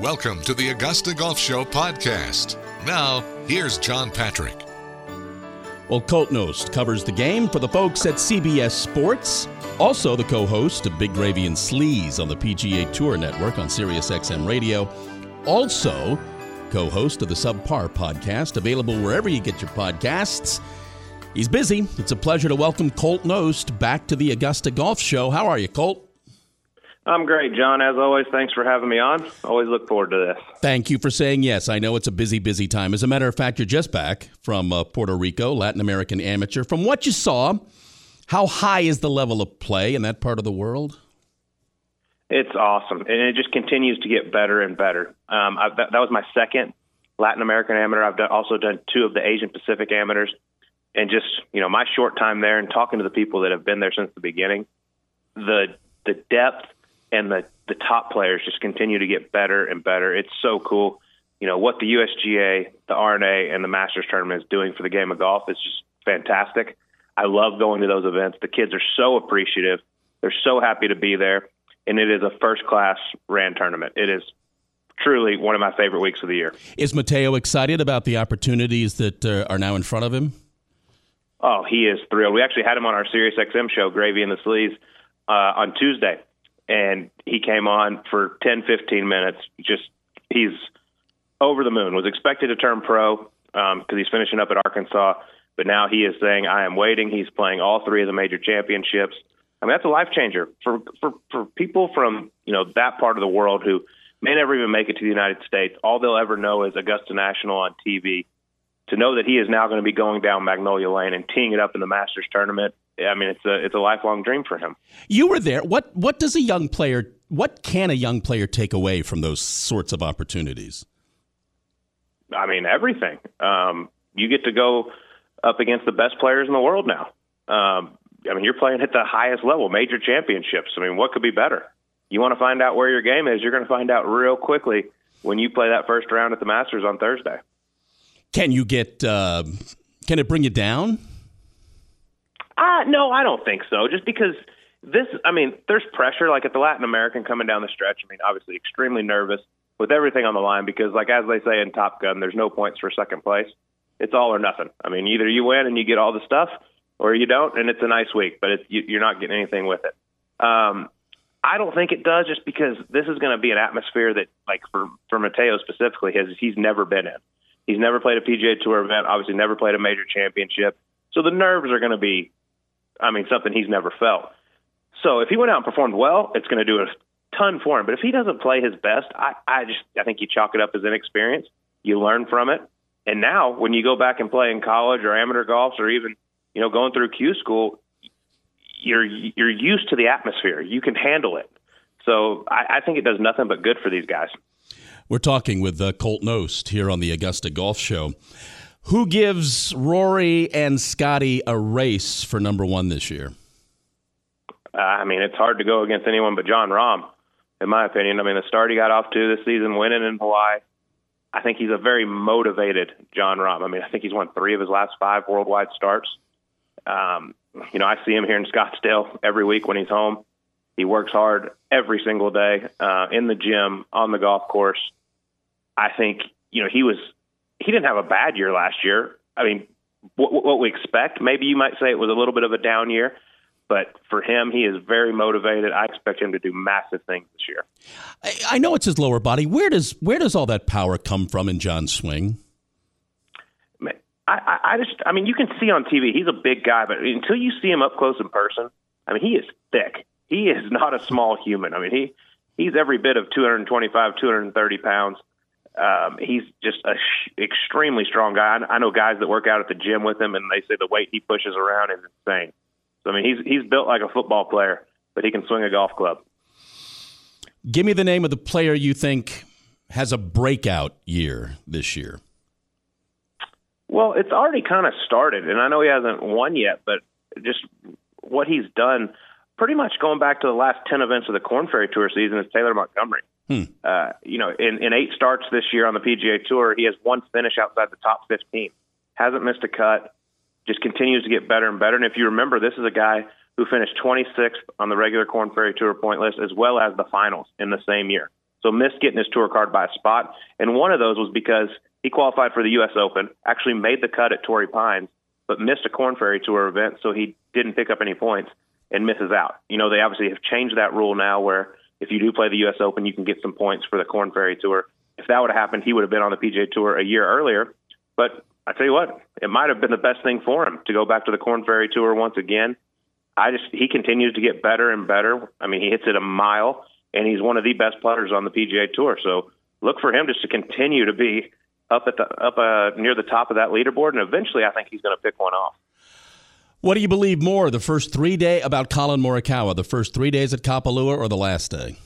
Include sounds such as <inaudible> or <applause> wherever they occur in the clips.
Welcome to the Augusta Golf Show podcast. Now, here's John Patrick. Well, Colt Knost covers the game for the folks at CBS Sports. Also, the co host of Big Gravy and Sleaze on the PGA Tour Network on SiriusXM Radio. Also, co host of the Subpar podcast, available wherever you get your podcasts. He's busy. It's a pleasure to welcome Colt Knost back to the Augusta Golf Show. How are you, Colt? I'm great, John. As always, thanks for having me on. Always look forward to this. Thank you for saying yes. I know it's a busy, busy time. As a matter of fact, you're just back from uh, Puerto Rico, Latin American amateur. From what you saw, how high is the level of play in that part of the world? It's awesome, and it just continues to get better and better. Um, I, that, that, was my second Latin American amateur. I've done, also done two of the Asian Pacific amateurs, and just you know my short time there and talking to the people that have been there since the beginning, the the depth and the the top players just continue to get better and better. It's so cool. You know what the USGA, the R&A, and the Masters tournament is doing for the game of golf is just fantastic. I love going to those events. The kids are so appreciative. They're so happy to be there, and it is a first class ran tournament. It is truly one of my favorite weeks of the year. Is Mateo excited about the opportunities that uh, are now in front of him? Oh, he is thrilled. We actually had him on our Sirius XM show, Gravy and the Sleaze, uh, on Tuesday and he came on for 10, 15 minutes. Just he's over the moon. Was expected to turn pro because um, he's finishing up at Arkansas, but now he is saying, "I am waiting." He's playing all three of the major championships. I mean, that's a life changer for for for people from you know that part of the world who may never even make it to the United States. All they'll ever know is Augusta National on TV. To know that he is now going to be going down Magnolia Lane and teeing it up in the Masters tournament I mean, it's a it's a lifelong dream for him. You were there. What what does a young player? What can a young player take away from those sorts of opportunities? I mean, everything. Um, you get to go up against the best players in the world now. Um, I mean, you're playing at the highest level, major championships. I mean, what could be better? You want to find out where your game is, you're going to find out real quickly when you play that first round at the Masters on Thursday. Can you get? Uh, can it bring you down? Uh, no, I don't think so. Just because this, I mean, there's pressure. Like at the Latin American coming down the stretch. I mean, obviously extremely nervous with everything on the line because, like as they say in Top Gun, there's no points for second place. It's all or nothing. I mean, either you win and you get all the stuff, or you don't, and it's a nice week, but it's, you, you're not getting anything with it. Um, I don't think it does, just because this is going to be an atmosphere that, like for for Mateo specifically, has he's never been in. He's never played a PGA Tour event. Obviously, never played a major championship. So the nerves are going to be I mean, something he's never felt. So if he went out and performed well, it's going to do a ton for him. But if he doesn't play his best, I, I just I think you chalk it up as inexperience. You learn from it, and now when you go back and play in college or amateur golf or even you know going through Q school, you're you're used to the atmosphere. You can handle it. So I, I think it does nothing but good for these guys. We're talking with uh, Colt Knost here on the Augusta Golf Show. Who gives Rory and Scotty a race for number one this year? Uh, I mean, it's hard to go against anyone but Jon Rahm, in my opinion. I mean, the start he got off to this season, winning in Hawaii. I think he's a very motivated Jon Rahm. I mean, I think he's won three of his last five worldwide starts. Um, you know, I see him here in Scottsdale every week when he's home. He works hard every single day uh, in the gym, on the golf course. I think, you know, he was he didn't have a bad year last year. I mean, what, what we expect, maybe you might say it was a little bit of a down year, but for him, he is very motivated. I expect him to do massive things this year. I, I know it's his lower body. Where does where does all that power come from in Jon's swing? I, I just, I mean, you can see on TV he's a big guy, but until you see him up close in person, I mean, he is thick. He is <laughs> not a small human. I mean, he he's every bit of 225, 230 pounds. Um, he's just a sh- extremely strong guy. I, I know guys that work out at the gym with him, and they say the weight he pushes around is insane. So I mean, he's he's built like a football player, but he can swing a golf club. Give me the name of the player you think has a breakout year this year. Well, it's already kind of started, and I know he hasn't won yet, but just what he's done, pretty much going back to the last ten events of the Korn Ferry Tour season, is Taylor Montgomery. Hmm. Uh, you know, in, in eight starts this year on the PGA Tour, he has one finish outside the top 15. Hasn't missed a cut. Just continues to get better and better. And if you remember, this is a guy who finished 26th on the regular Korn Ferry Tour point list as well as the finals in the same year. So missed getting his tour card by a spot. And one of those was because he qualified for the U.S. Open, actually made the cut at Torrey Pines, but missed a Korn Ferry Tour event, so he didn't pick up any points and misses out. You know, they obviously have changed that rule now where if you do play the U.S. Open, you can get some points for the Korn Ferry Tour. If that would have happened, he would have been on the PGA Tour a year earlier. But I tell you what, it might have been the best thing for him to go back to the Korn Ferry Tour once again. I just he continues to get better and better. I mean, he hits it a mile, and he's one of the best putters on the PGA Tour. So look for him just to continue to be up at the up uh, near the top of that leaderboard, and eventually, I think he's going to pick one off. What do you believe more, the first three day about Collin Morikawa, the first three days at Kapalua, or the last day?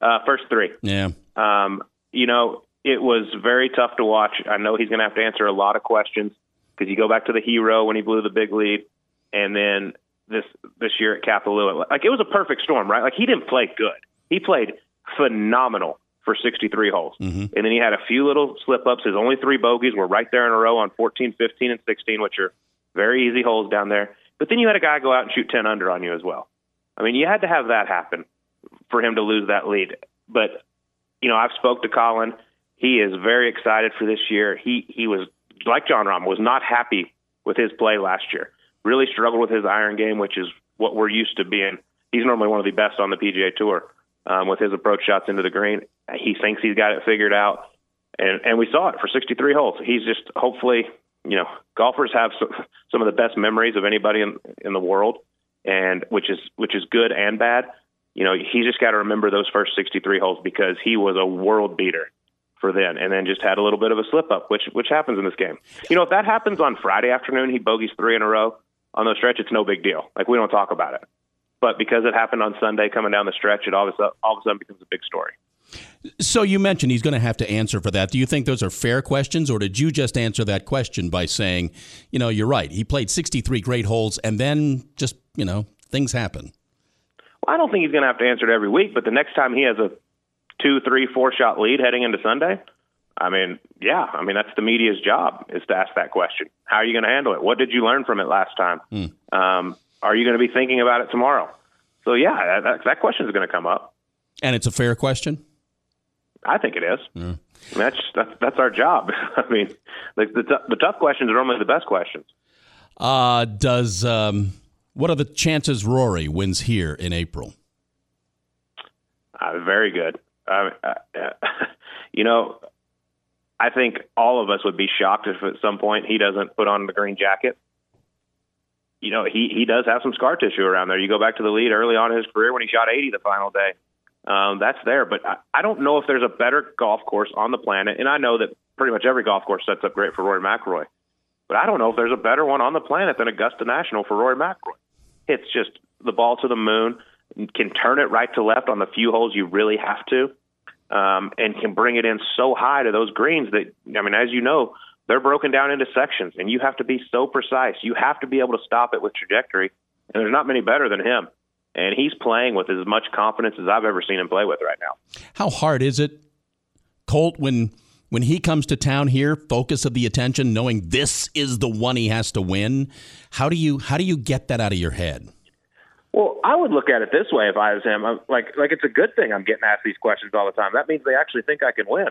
Uh, first three. Yeah. Um, you know, it was very tough to watch. I know he's going to have to answer a lot of questions because you go back to the hero when he blew the big lead, and then this this year at Kapalua, like it was a perfect storm, right? Like he didn't play good. He played phenomenal for 63 holes. Mm-hmm. And then he had a few little slip ups. His only three bogeys were right there in a row on 14, 15, and 16, which are very easy holes down there. But then you had a guy go out and shoot 10 under on you as well. I mean, you had to have that happen for him to lose that lead. But, you know, I've spoke to Collin. He is very excited for this year. He he was like Jon Rahm was not happy with his play last year. Really struggled with his iron game, which is what we're used to being. He's normally one of the best on the PGA Tour um, with his approach shots into the green. He thinks he's got it figured out, and and we saw it for 63 holes. He's just hopefully you know, golfers have some, some of the best memories of anybody in in the world, and which is which is good and bad. You know, he's just got to remember those first 63 holes because he was a world beater for then, and then just had a little bit of a slip up, which which happens in this game. You know, if that happens on Friday afternoon, he bogeys three in a row on the stretch. It's no big deal. Like we don't talk about it, but because it happened on Sunday coming down the stretch, it all of a sudden, all of a sudden becomes a big story. So you mentioned he's going to have to answer for that. Do you think those are fair questions, or did you just answer that question by saying, you know, you're right. He played 63 great holes, and then just you know things happen. Well, I don't think he's going to have to answer it every week, but the next time he has a two, three, four shot lead heading into Sunday, I mean, yeah, I mean that's the media's job is to ask that question. How are you going to handle it? What did you learn from it last time? Hmm. Um, are you going to be thinking about it tomorrow? So yeah, that, that question is going to come up. And it's a fair question. I think it is. Yeah. I mean, that's, that's that's our job. <laughs> I mean, the, the, t- the tough questions are normally the best questions. Uh, does um, what are the chances Rory wins here in April? Uh, very good. Uh, <laughs> you know, I think all of us would be shocked if at some point he doesn't put on the green jacket. You know, he he does have some scar tissue around there. You go back to the lead early on in his career when he shot 80 the final day um, that's there. But I, I don't know if there's a better golf course on the planet, and I know that pretty much every golf course sets up great for Rory McIlroy. But I don't know if there's a better one on the planet than Augusta National for Rory McIlroy. It's just the ball to the moon, can turn it right to left on the few holes you really have to, um, and can bring it in so high to those greens that I mean, as you know, they're broken down into sections, and you have to be so precise. You have to be able to stop it with trajectory, and there's not many better than him and he's playing with as much confidence as I've ever seen him play with right now. How hard is it, Colt, when when he comes to town here, focus of the attention, knowing this is the one he has to win? How do you how do you get that out of your head? Well, I would look at it this way if I was him. I'm, like like it's a good thing I'm getting asked these questions all the time. That means they actually think I can win.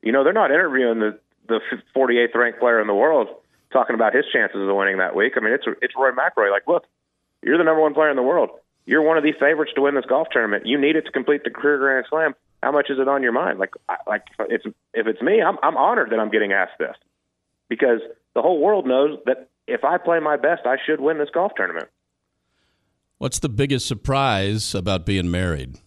You know, they're not interviewing the the 48th ranked player in the world talking about his chances of winning that week. I mean, it's it's Roy McIlroy. Like, look, you're the number one player in the world you're one of the favorites to win this golf tournament. You need it to complete the career Grand Slam. How much is it on your mind? Like, like it's if it's me, I'm I'm honored that I'm getting asked this because the whole world knows that if I play my best, I should win this golf tournament. What's the biggest surprise about being married?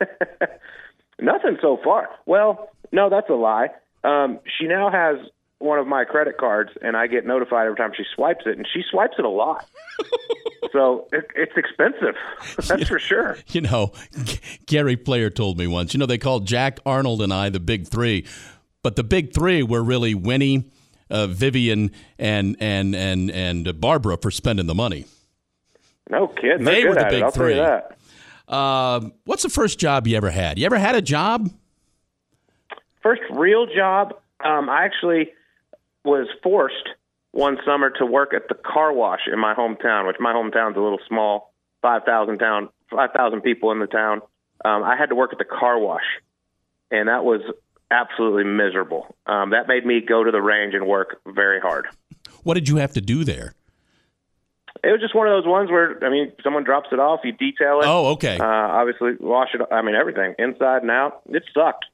<laughs> Nothing so far. Well, no, that's a lie. Um, she now has one of my credit cards, and I get notified every time she swipes it, and she swipes it a lot. <laughs> so it, it's expensive. <laughs> That's for sure. You know, G- Gary Player told me once. You know, they called Jack Arnold and I the Big Three, but the Big Three were really Winnie, uh, Vivian, and and and and Barbara for spending the money. No kidding. They were the Big it, Three. Uh, what's the first job you ever had? You ever had a job? First real job. Um, I actually was forced one summer to work at the car wash in my hometown, which my hometown's a little small, five thousand town, five thousand people in the town. um, I had to work at the car wash, and that was absolutely miserable. Um, that made me go to the range and work very hard. What did you have to do there? It was just one of those ones where I mean, someone drops it off, you detail it. Oh, okay. Uh, obviously, wash it. I mean, everything inside and out. It sucked.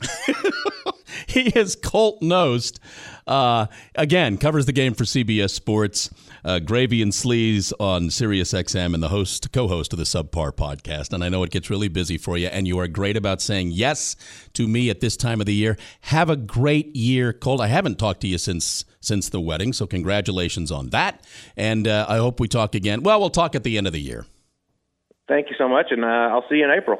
<laughs> <laughs> he is Colt Knost. Uh, again, covers the game for CBS Sports. Uh, Gravy and Sleaze on Sirius XM and the host, co-host of the Subpar podcast. And I know it gets really busy for you, and you are great about saying yes to me at this time of the year. Have a great year, Colt. I haven't talked to you since since the wedding, so congratulations on that. And uh, I hope we talk again. Well, we'll talk at the end of the year. Thank you so much, and uh, I'll see you in April.